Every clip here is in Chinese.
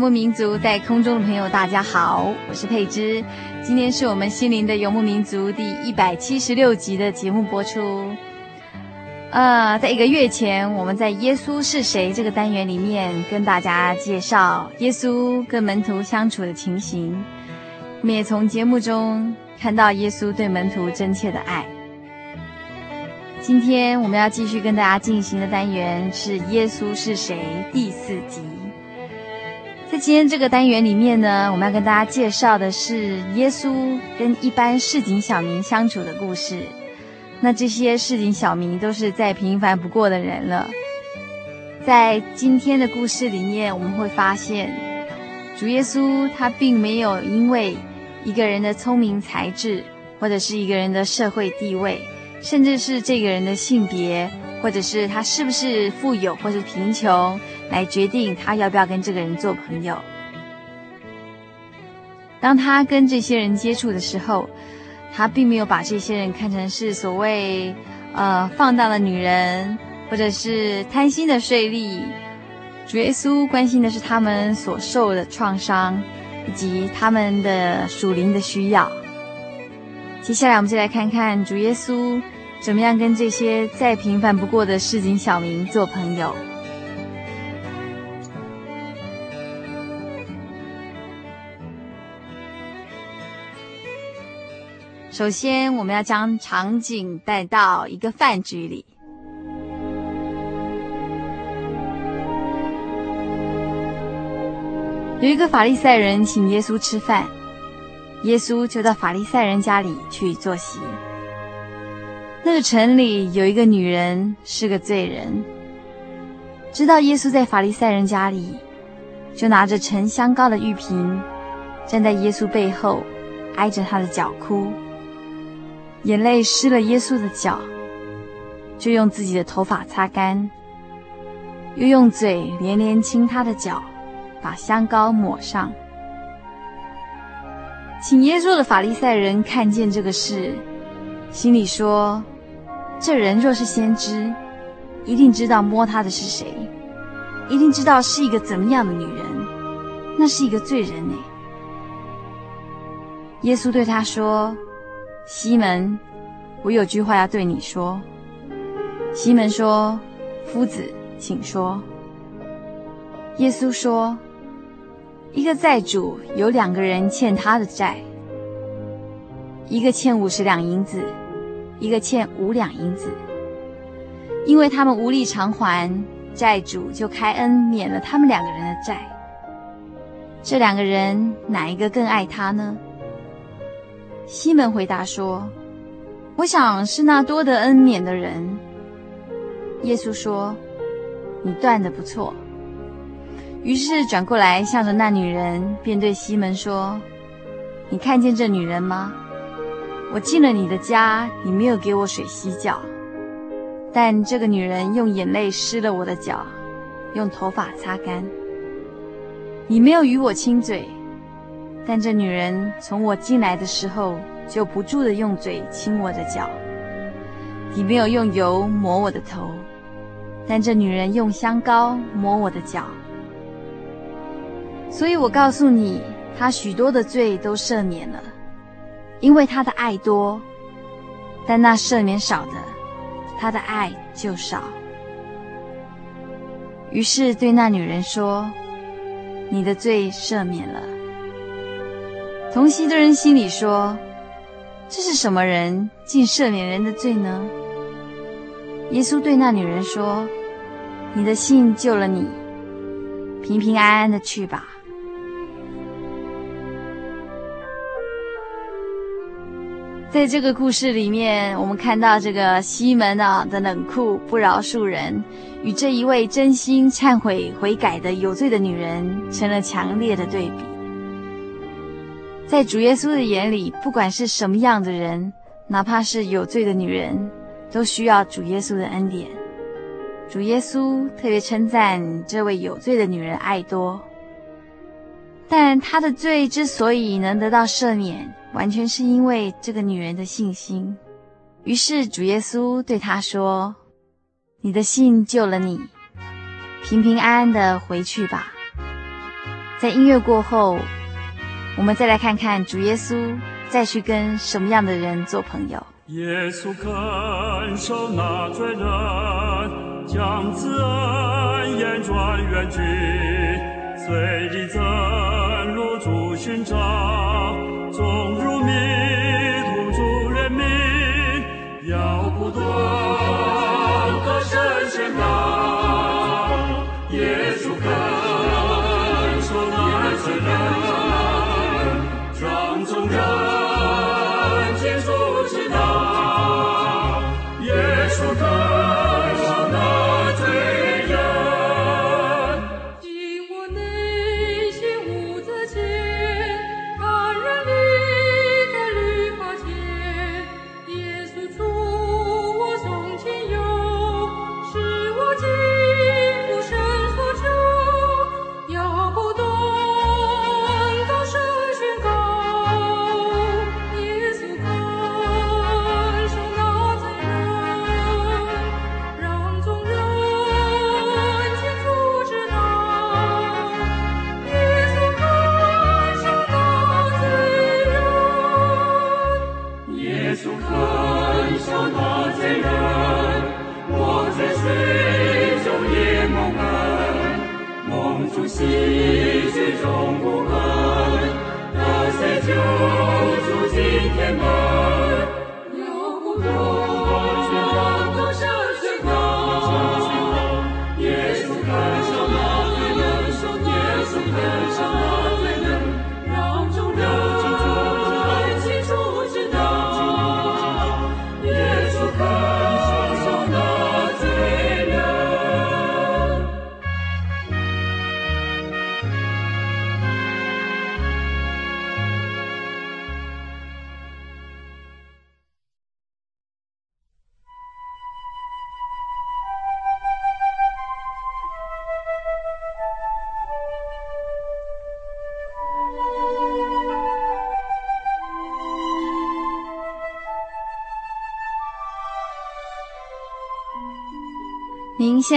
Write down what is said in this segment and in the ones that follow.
游牧民族，在空中的朋友，大家好，我是佩芝。今天是我们心灵的游牧民族第一百七十六集的节目播出。呃，在一个月前，我们在“耶稣是谁”这个单元里面跟大家介绍耶稣跟门徒相处的情形。我们也从节目中看到耶稣对门徒真切的爱。今天我们要继续跟大家进行的单元是“耶稣是谁”第四集。在今天这个单元里面呢，我们要跟大家介绍的是耶稣跟一般市井小民相处的故事。那这些市井小民都是再平凡不过的人了。在今天的故事里面，我们会发现，主耶稣他并没有因为一个人的聪明才智，或者是一个人的社会地位，甚至是这个人的性别，或者是他是不是富有或是贫穷，来决定他要不要跟这个人做朋友。当他跟这些人接触的时候，他并没有把这些人看成是所谓呃放荡的女人，或者是贪心的税吏。主耶稣关心的是他们所受的创伤，以及他们的属灵的需要。接下来，我们就来看看主耶稣怎么样跟这些再平凡不过的市井小民做朋友。首先，我们要将场景带到一个饭局里。有一个法利赛人请耶稣吃饭，耶稣就到法利赛人家里去坐席。那个城里有一个女人是个罪人，知道耶稣在法利赛人家里，就拿着盛香膏的玉瓶，站在耶稣背后，挨着他的脚哭。眼泪湿了耶稣的脚，就用自己的头发擦干，又用嘴连连亲他的脚，把香膏抹上。请耶稣的法利赛人看见这个事，心里说：这人若是先知，一定知道摸他的是谁，一定知道是一个怎么样的女人，那是一个罪人呢。耶稣对他说。西门，我有句话要对你说。西门说：“夫子，请说。”耶稣说：“一个债主有两个人欠他的债，一个欠五十两银子，一个欠五两银子。因为他们无力偿还，债主就开恩免了他们两个人的债。这两个人哪一个更爱他呢？”西门回答说：“我想是那多得恩免的人。”耶稣说：“你断得不错。”于是转过来向着那女人，便对西门说：“你看见这女人吗？我进了你的家，你没有给我水洗脚，但这个女人用眼泪湿了我的脚，用头发擦干。你没有与我亲嘴，但这女人从我进来的时候就不住地用嘴亲我的脚。你没有用油抹我的头，但这女人用香膏抹我的脚。所以我告诉你，她许多的罪都赦免了，因为她的爱多；但那赦免少的，她的爱就少。于是对那女人说：“你的罪赦免了。”同席的人心里说：“这是什么人，竟赦免人的罪呢？”耶稣对那女人说：“你的信救了你，平平安安的去吧。”在这个故事里面，我们看到这个西门啊的冷酷不饶恕人，与这一位真心忏悔悔改的有罪的女人成了强烈的对比。在主耶稣的眼里，不管是什么样的人，哪怕是有罪的女人，都需要主耶稣的恩典。主耶稣特别称赞这位有罪的女人爱多，但她的罪之所以能得到赦免，完全是因为这个女人的信心。于是主耶稣对她说：“你的信救了你，平平安安的回去吧。”在音乐过后，我们再来看看主耶稣再去跟什么样的人做朋友。耶稣看守那罪人，将慈恩言转远去，随力增入主寻找，终如迷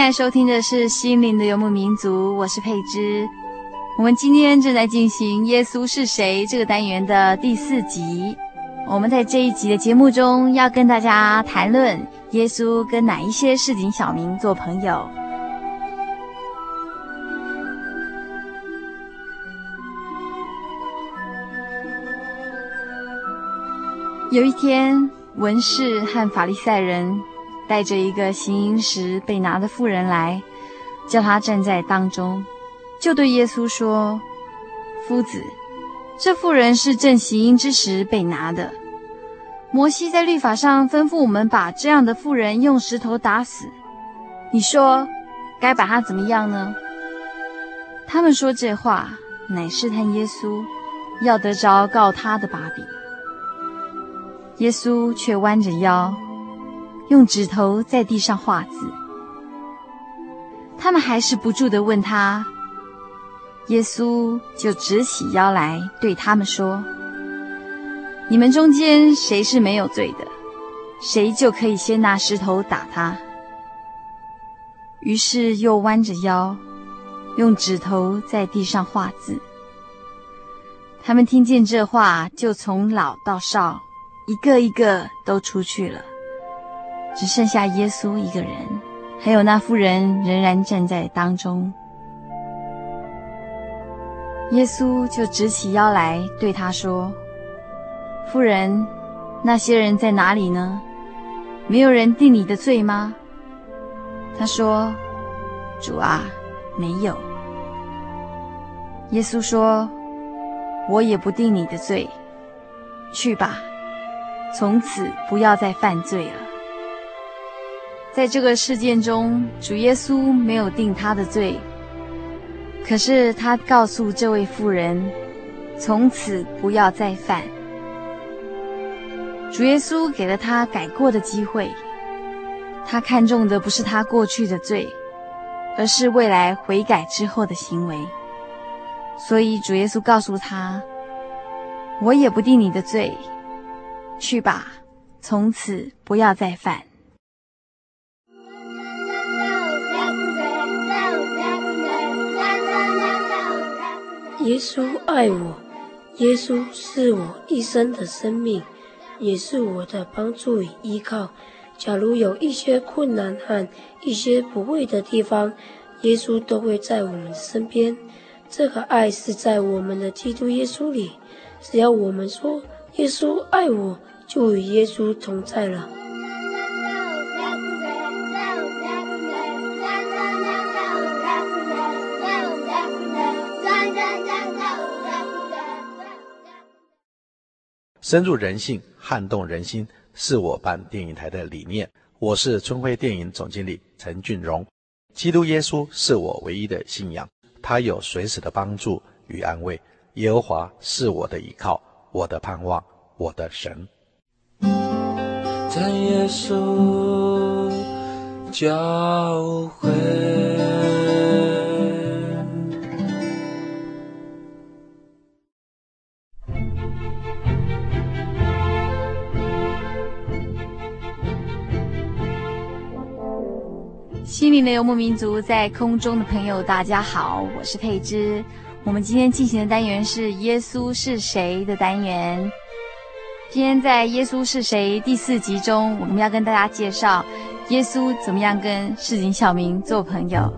在收听的是《心灵的游牧民族》，我是佩芝。我们今天正在进行《耶稣是谁》这个单元的第四集。我们在这一集的节目中要跟大家谈论耶稣跟哪一些市井小民做朋友。有一天，文士和法利赛人。带着一个行淫时被拿的妇人来，叫他站在当中，就对耶稣说：“夫子，这妇人是正行淫之时被拿的。摩西在律法上吩咐我们把这样的妇人用石头打死。你说，该把她怎么样呢？”他们说这话，乃试探耶稣，要得着告他的把柄。耶稣却弯着腰。用指头在地上画字，他们还是不住的问他：“耶稣就直起腰来对他们说：“你们中间谁是没有罪的，谁就可以先拿石头打他。”于是又弯着腰，用指头在地上画字。他们听见这话，就从老到少，一个一个都出去了，只剩下耶稣一个人，还有那妇人仍然站在当中。耶稣就直起腰来对他说：“妇人，那些人在哪里呢？没有人定你的罪吗？”他说：“主啊，没有。”耶稣说。我也不定你的罪，去吧，从此不要再犯罪了。在这个事件中，主耶稣没有定他的罪，可是他告诉这位妇人，从此不要再犯。主耶稣给了他改过的机会，他看重的不是他过去的罪，而是未来悔改之后的行为。所以主耶稣告诉他：“我也不定你的罪，去吧，从此不要再犯。”耶稣爱我，耶稣是我一生的生命，也是我的帮助与依靠。假如有一些困难和一些不会的地方，耶稣都会在我们身边。这个爱是在我们的基督耶稣里，只要我们说耶稣爱我，就与耶稣同在了。深入人性，撼动人心，是我办电影台的理念。我是春晖电影总经理陈俊荣，基督耶稣是我唯一的信仰。他有随时的帮助与安慰，耶和华是我的依靠，我的盼望，我的神。在耶稣教会。灵的游牧民族，在空中的朋友，大家好，我是佩芝。我们今天进行的单元是《耶稣是谁》的单元。今天在《耶稣是谁》第四集中，我们要跟大家介绍耶稣怎么样跟市井小民做朋友。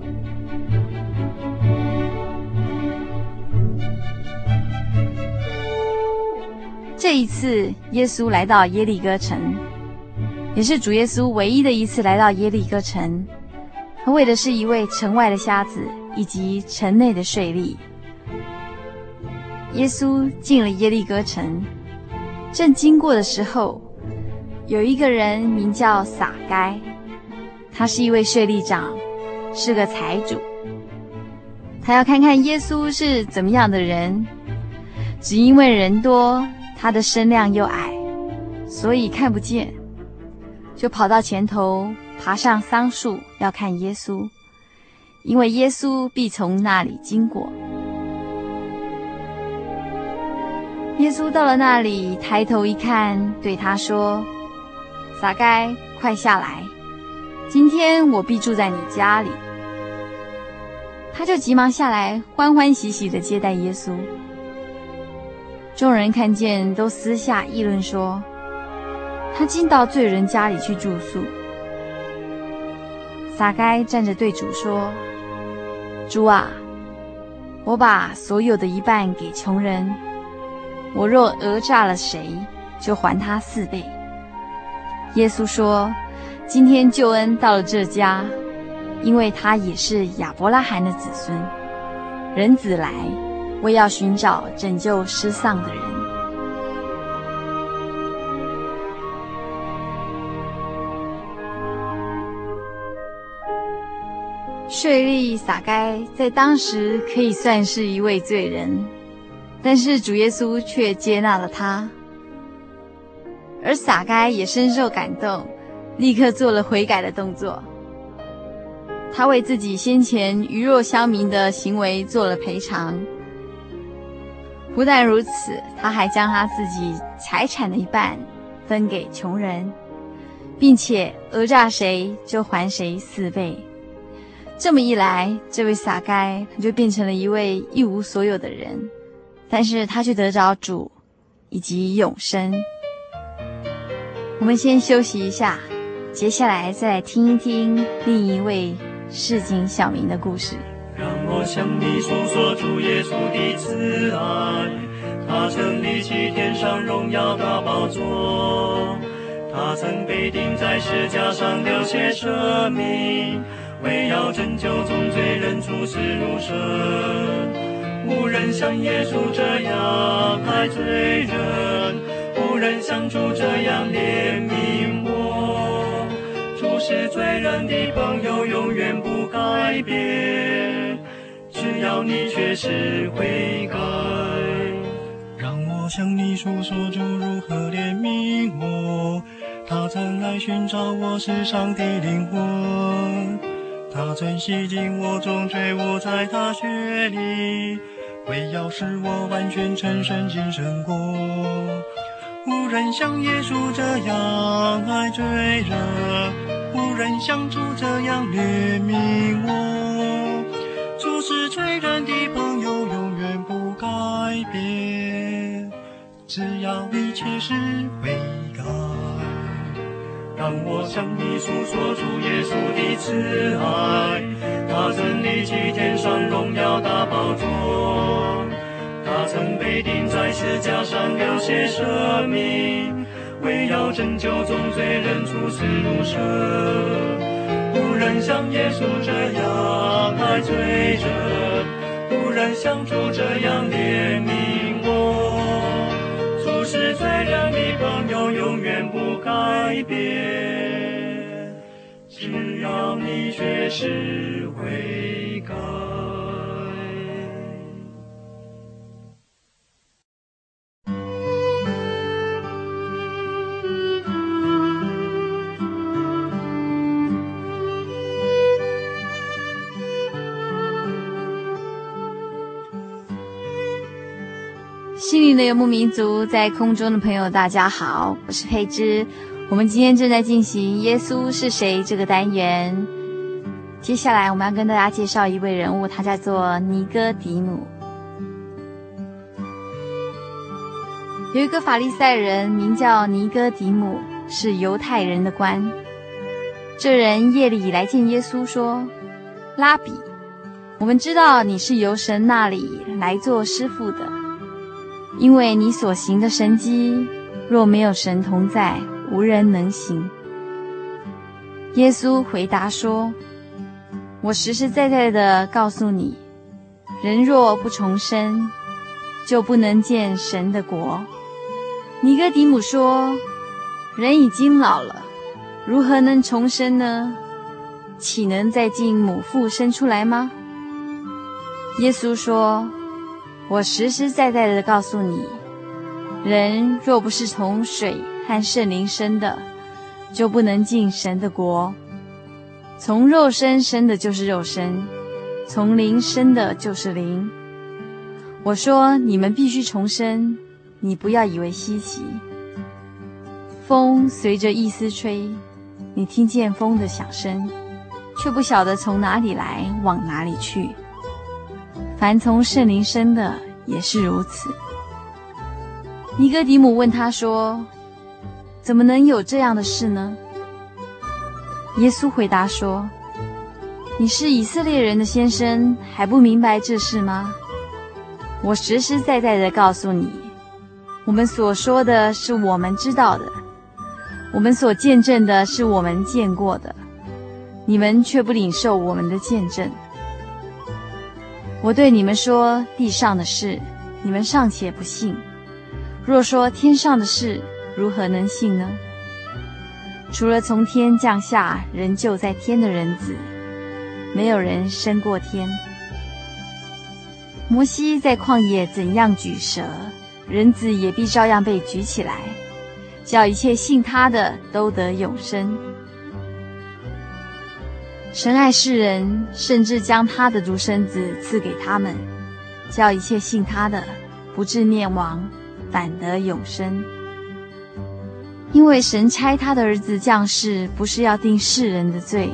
这一次，耶稣来到耶利哥城，也是主耶稣唯一的一次来到耶利哥城。他为的是一位城外的瞎子，以及城内的税吏。耶稣进了耶利哥城，正经过的时候，有一个人名叫撒该，他是一位税吏长，是个财主。他要看看耶稣是怎么样的人，只因为人多，他的身量又矮，所以看不见，就跑到前头。爬上桑树要看耶稣，因为耶稣必从那里经过。耶稣到了那里，抬头一看，对他说：“撒该，快下来！今天我必住在你家里。”他就急忙下来，欢欢喜喜的接待耶稣。众人看见，都私下议论说：“他进到罪人家里去住宿。”撒该站着对主说：“主啊，我把所有的一半给穷人。我若讹诈了谁，就还他四倍。”耶稣说：“今天救恩到了这家，因为他也是亚伯拉罕的子孙。人子来，为要寻找拯救失丧的人。”税吏撒该在当时可以算是一位罪人，但是主耶稣却接纳了他，而撒该也深受感动，立刻做了悔改的动作。他为自己先前鱼肉乡民的行为做了赔偿。不但如此，他还将他自己财产的一半分给穷人，并且讹诈谁就还谁四倍。这么一来，这位撒该他就变成了一位一无所有的人，但是他却得着主以及永生。我们先休息一下，接下来再听一听另一位市井小民的故事。让我向你诉说主耶稣的慈爱，他曾立起天上荣耀的宝座，他曾被钉在十架上流血舍命，为要拯救众罪人出世入生。无人像耶稣这样爱罪人，无人像主这样怜悯我。主是罪人的朋友，永远不改变。只要你确实悔改，让我向你诉说主如何怜悯我。他曾来寻找我世上的灵魂，他曾洗净我众罪污，在他血里，为要使我完全成圣净胜过。无人像耶稣这样爱罪人，无人像主这样怜悯我。主是罪人的朋友，永远不改变。只要你切实悔改，让我向你诉说主耶稣的慈爱。他曾立起天上荣耀大宝座，他曾被钉在十字架上流血舍命，为要拯救众罪人出死入生。无人像耶稣这样爱罪人，无人像主这样怜悯。是罪人的朋友，永远不改变。只要你确实会民族，在空中的朋友，大家好，我是佩芝。我们今天正在进行《耶稣是谁》这个单元。接下来，我们要跟大家介绍一位人物，他叫做尼哥底母。有一个法利赛人，名叫尼哥底母，是犹太人的官。这人夜里来见耶稣，说：“拉比，我们知道你是由神那里来做师傅的。”因为你所行的神迹，若没有神同在，无人能行。耶稣回答说：“我实实在在的告诉你，人若不重生，就不能见神的国。”尼哥底母说：“人已经老了，如何能重生呢？岂能再进母腹生出来吗？”耶稣说。我实实在在的告诉你，人若不是从水和圣灵生的，就不能进神的国。从肉身生的就是肉身，从灵生的就是灵。我说你们必须重生，你不要以为稀奇。风随着意思吹，你听见风的响声，却不晓得从哪里来，往哪里去。凡从圣灵生的也是如此。尼哥底母问他说：“怎么能有这样的事呢？”耶稣回答说：“你是以色列人的先生，还不明白这事吗？我实实在在的告诉你，我们所说的是我们知道的，我们所见证的是我们见过的，你们却不领受我们的见证。”我对你们说地上的事，你们尚且不信；若说天上的事，如何能信呢？除了从天降下仍旧在天的人子，没有人升过天。摩西在旷野怎样举蛇，人子也必照样被举起来，叫一切信他的都得永生。神爱世人，甚至将他的独生子赐给他们，叫一切信他的，不至灭亡，反得永生。因为神差他的儿子降世，不是要定世人的罪，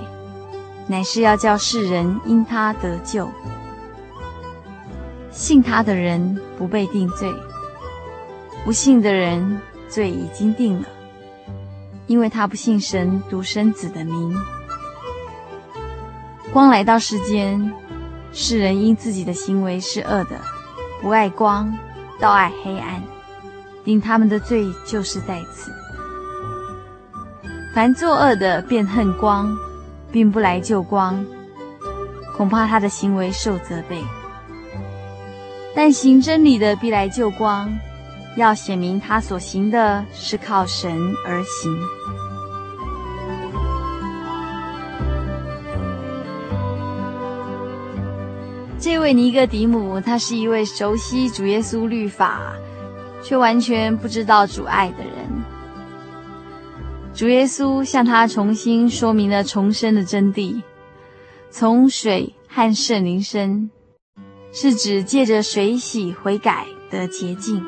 乃是要叫世人因他得救。信他的人不被定罪，不信的人罪已经定了，因为他不信神独生子的名。光来到世间，世人因自己的行为是恶的，不爱光，倒爱黑暗，定他们的罪就是在此。凡作恶的便恨光，并不来救光，恐怕他的行为受责备。但行真理的必来救光，要显明他所行的是靠神而行。这位尼哥底姆，他是一位熟悉主耶稣律法，却完全不知道主爱的人。主耶稣向他重新说明了重生的真谛：从水和圣灵生，是指借着水洗悔改得洁净，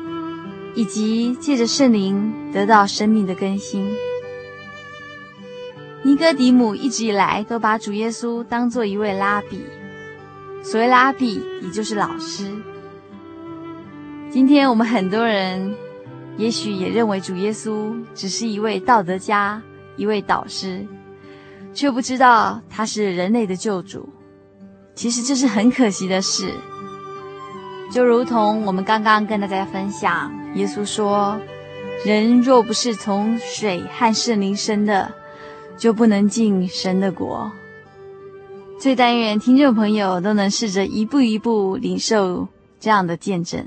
以及借着圣灵得到生命的更新。尼哥底姆一直以来都把主耶稣当作一位拉比。所谓拉比，也就是老师。今天我们很多人，也许也认为主耶稣只是一位道德家，一位导师，却不知道他是人类的救主。其实这是很可惜的事。就如同我们刚刚跟大家分享，耶稣说：“人若不是从水和圣灵生的，就不能进神的国。”最但愿听众朋友都能试着一步一步领受这样的见证。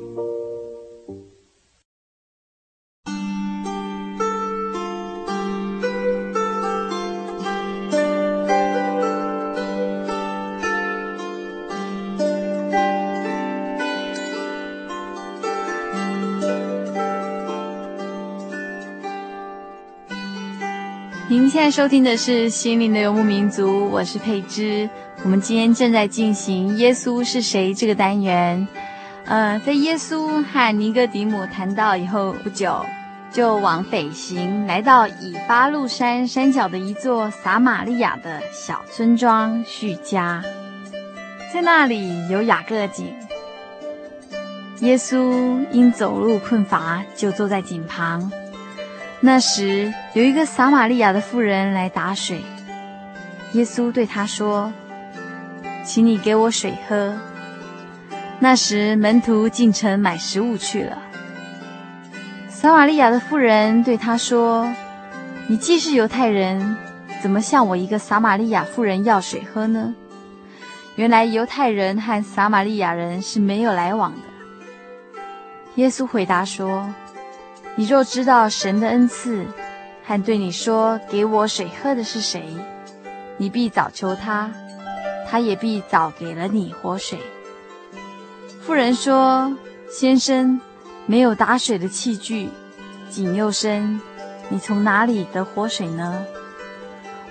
您现在收听的是《心灵的游牧民族》，我是佩芝。我们今天正在进行“耶稣是谁”这个单元。呃，在耶稣和尼哥底母谈到以后不久，就往北行，来到以巴路山山脚的一座撒玛利亚的小村庄叙加，在那里有雅各井。耶稣因走路困乏，就坐在井旁。那时有一个撒玛利亚的妇人来打水，耶稣对她说：“请你给我水喝。”那时门徒进城买食物去了。撒玛利亚的妇人对他说：“你既是犹太人，怎么向我一个撒玛利亚妇人要水喝呢？”原来犹太人和撒玛利亚人是没有来往的。耶稣回答说：“你若知道神的恩赐，和对你说‘给我水喝’的是谁，你必早求他，他也必早给了你活水。”妇人说：“先生，没有打水的器具，井又深，你从哪里得活水呢？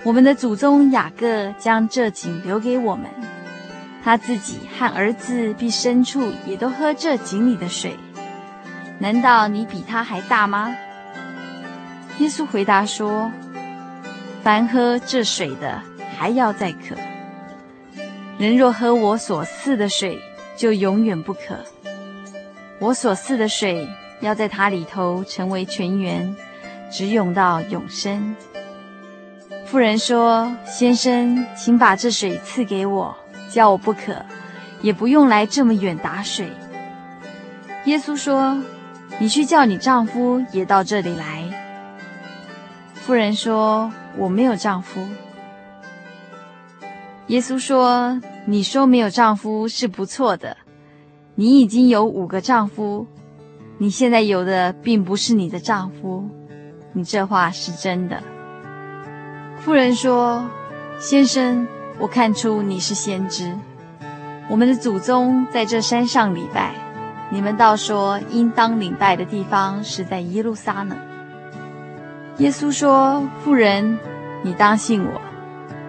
我们的祖宗雅各将这井留给我们。”他自己和儿子、必牲畜也都喝这井里的水，难道你比他还大吗？耶稣回答说：“凡喝这水的，还要再渴；人若喝我所赐的水，就永远不渴。我所赐的水，要在他里头成为泉源，直涌到永生。”妇人说：“先生，请把这水赐给我。”叫我不渴，也不用来这么远打水。耶稣说：“你去叫你丈夫也到这里来。”妇人说：“我没有丈夫。”耶稣说：“你说没有丈夫是不错的，你已经有五个丈夫，你现在有的并不是你的丈夫，你这话是真的。”妇人说：“先生。”我看出你是先知。我们的祖宗在这山上礼拜，你们倒说应当领拜的地方是在耶路撒冷。耶稣说：“妇人，你当信我，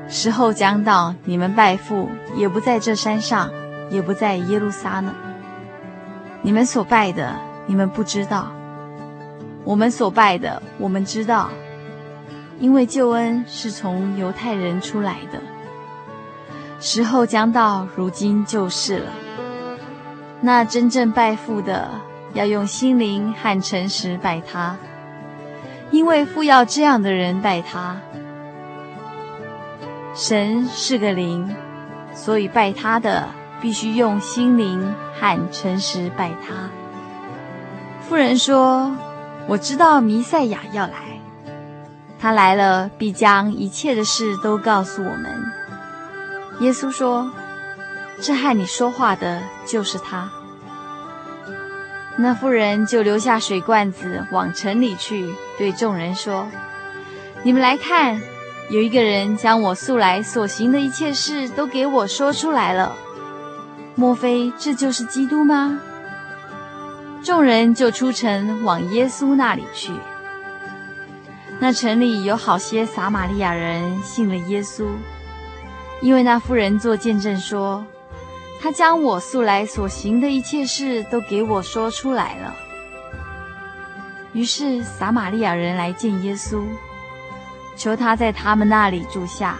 时候将到，你们拜父也不在这山上，也不在耶路撒冷。你们所拜的，你们不知道；我们所拜的，我们知道，因为救恩是从犹太人出来的。”时候将到，如今就是了。那真正拜父的，要用心灵和诚实拜他，因为父要这样的人拜他。神是个灵，所以拜他的必须用心灵和诚实拜他。妇人说：“我知道弥赛亚要来，他来了，必将一切的事都告诉我们。”耶稣说：“这和你说话的就是他。”那妇人就留下水罐子，往城里去，对众人说：“你们来看，有一个人将我素来所行的一切事都给我说出来了。莫非这就是基督吗？”众人就出城往耶稣那里去。那城里有好些撒玛利亚人信了耶稣。因为那妇人作见证说，他将我素来所行的一切事都给我说出来了。于是撒玛利亚人来见耶稣，求他在他们那里住下，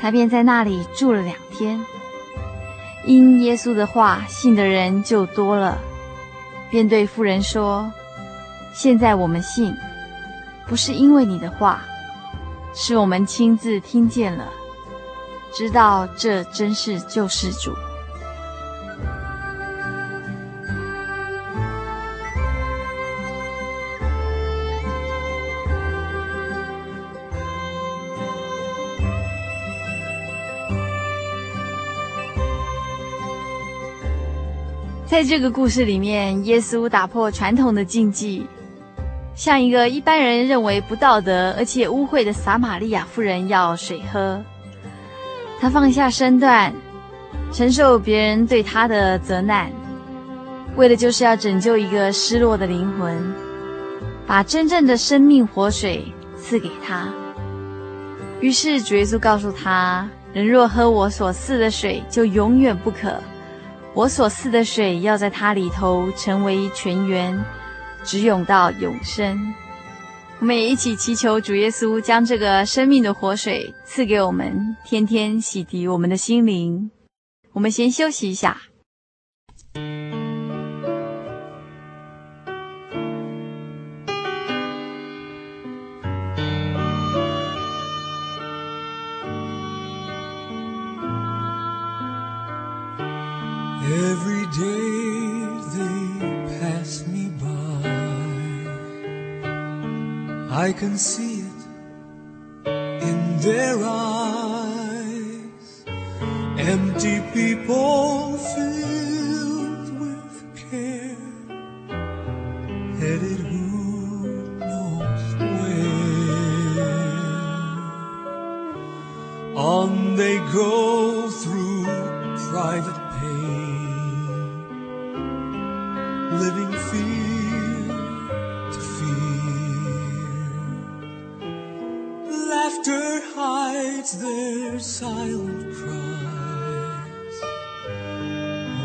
他便在那里住了两天。因耶稣的话信的人就多了，便对妇人说：“现在我们信，不是因为你的话，是我们亲自听见了。”知道这真是救世主。在这个故事里面，耶稣打破传统的禁忌，向一个一般人认为不道德而且污秽的撒玛利亚妇人要水喝。他放下身段，承受别人对他的责难，为的就是要拯救一个失落的灵魂，把真正的生命活水赐给他。于是主耶稣告诉他：“人若喝我所赐的水，就永远不渴。我所赐的水要在他里头成为泉源，直涌到永生。”我们也一起祈求主耶稣将这个生命的活水赐给我们，天天洗涤我们的心灵。我们先休息一下。I can see it in their eyes. Empty people hides their silent cries.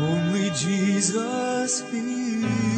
Only Jesus hears.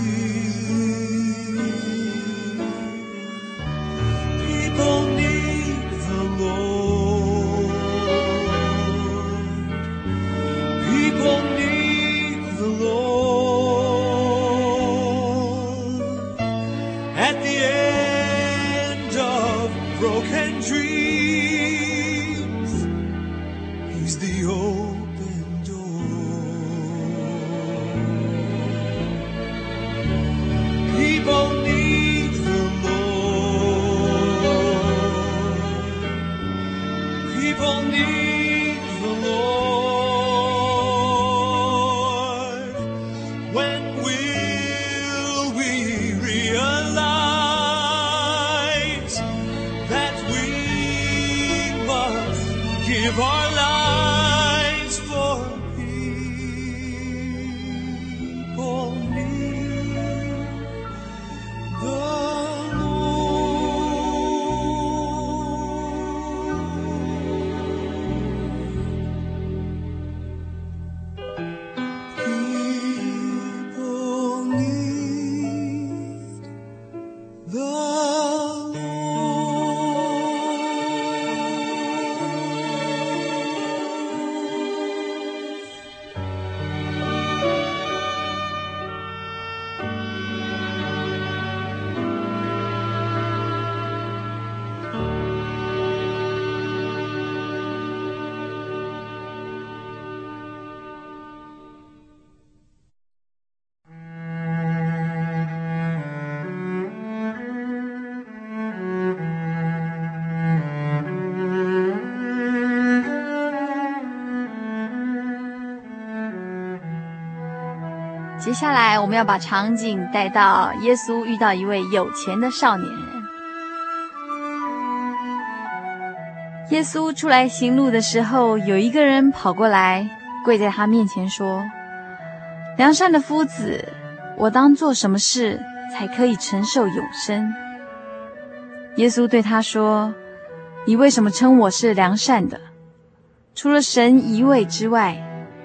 接下来，我们要把场景带到耶稣遇到一位有钱的少年人。耶稣出来行路的时候，有一个人跑过来，跪在他面前说：“良善的夫子，我当做什么事才可以承受永生？”耶稣对他说：“你为什么称我是良善的？除了神一位之外，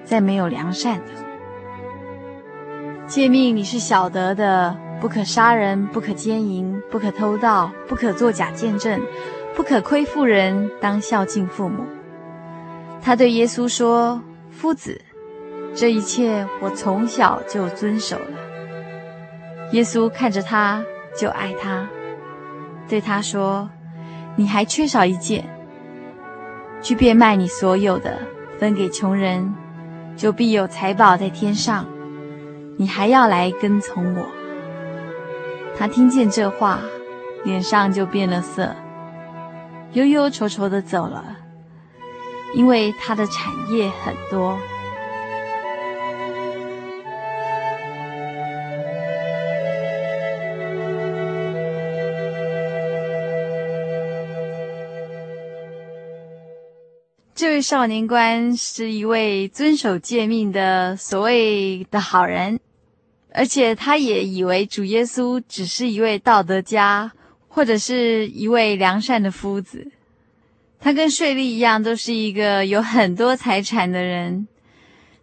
再没有良善的。”诫命你是晓得的，不可杀人，不可奸淫，不可偷盗，不可作假见证，不可亏负人，当孝敬父母。他对耶稣说：“夫子，这一切我从小就遵守了。”耶稣看着他，就爱他，对他说：“你还缺少一件，去变卖你所有的，分给穷人，就必有财宝在天上。”你还要来跟从我？他听见这话，脸上就变了色，忧忧愁愁的走了，因为他的产业很多。位少年官是一位遵守诫命的所谓的好人，而且他也以为主耶稣只是一位道德家，或者是一位良善的夫子。他跟税吏一样，都是一个有很多财产的人，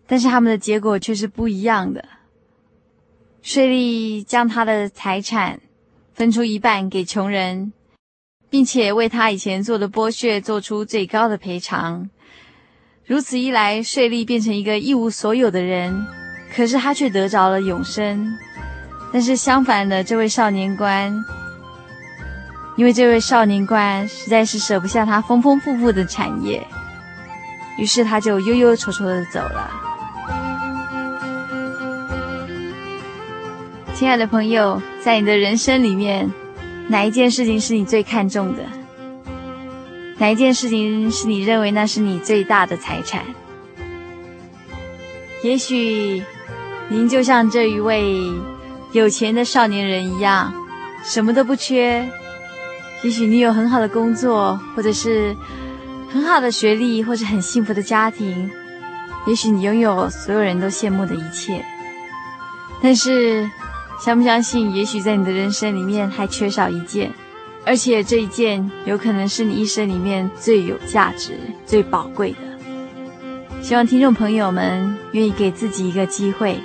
但是他们的结果却是不一样的。税吏将他的财产分出一半给穷人。并且为他以前做的剥削做出最高的赔偿，如此一来，税吏变成一个一无所有的人，可是他却得着了永生。但是相反的，这位少年官，因为这位少年官实在是舍不下他丰丰富富的产业，于是他就悠悠愁愁的走了。亲爱的朋友，在你的人生里面，哪一件事情是你最看重的？哪一件事情是你认为那是你最大的财产？也许您就像这一位有钱的少年人一样，什么都不缺。也许你有很好的工作，或者是很好的学历，或者很幸福的家庭。也许你拥有所有人都羡慕的一切。但是，相不相信？也许在你的人生里面还缺少一件，而且这一件有可能是你一生里面最有价值、最宝贵的。希望听众朋友们愿意给自己一个机会。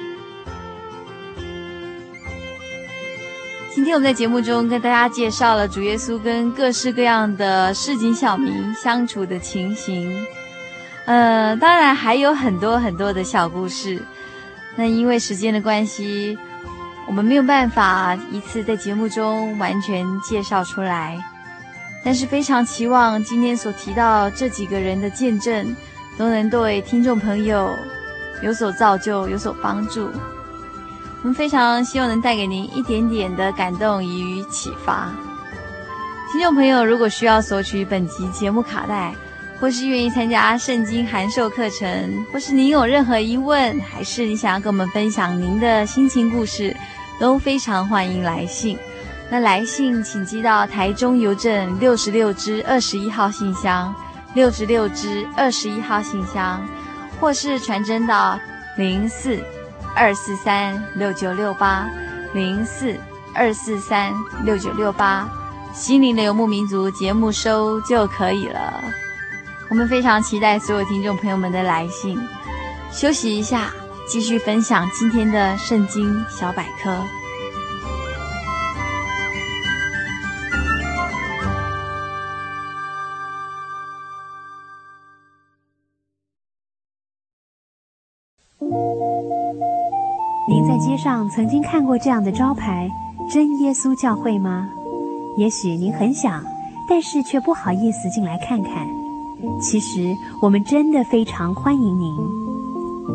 今天我们在节目中跟大家介绍了主耶稣跟各式各样的市井小民相处的情形。呃，当然还有很多很多的小故事。那因为时间的关系，我们没有办法一次在节目中完全介绍出来。但是非常期望今天所提到这几个人的见证。都能对听众朋友有所造就，有所帮助。我们非常希望能带给您一点点的感动与启发。听众朋友，如果需要索取本集节目卡带，或是愿意参加圣经函授课程，或是您有任何疑问，还是你想要跟我们分享您的心情故事，都非常欢迎来信。那来信请寄到台中邮政六十六支二十一号信箱。六十六支二十一号信箱，或是传真到零四二四三六九六八零四二四三六九六八，心灵的游牧民族节目收就可以了。我们非常期待所有听众朋友们的来信。休息一下，继续分享今天的圣经小百科。您在街上曾经看过这样的招牌“真耶稣教会”吗？也许您很想，但是却不好意思进来看看。其实我们真的非常欢迎您。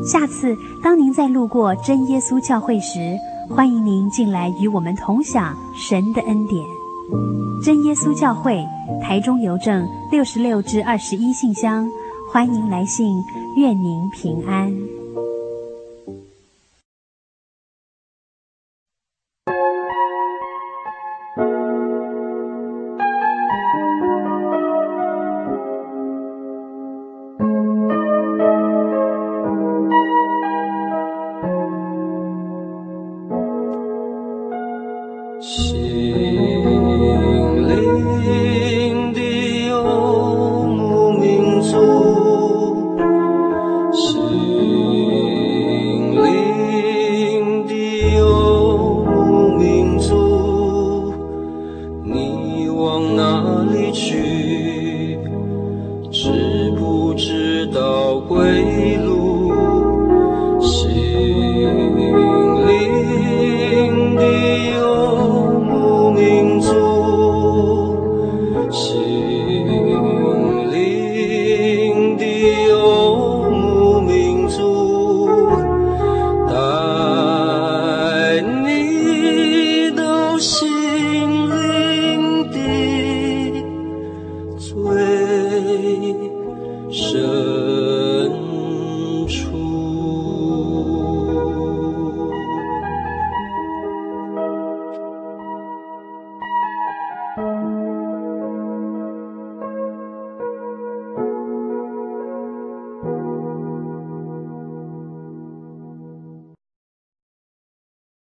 下次当您再路过真耶稣教会时，欢迎您进来与我们同享神的恩典。真耶稣教会，台中邮政六十六至二十一信箱，欢迎来信，愿您平安。心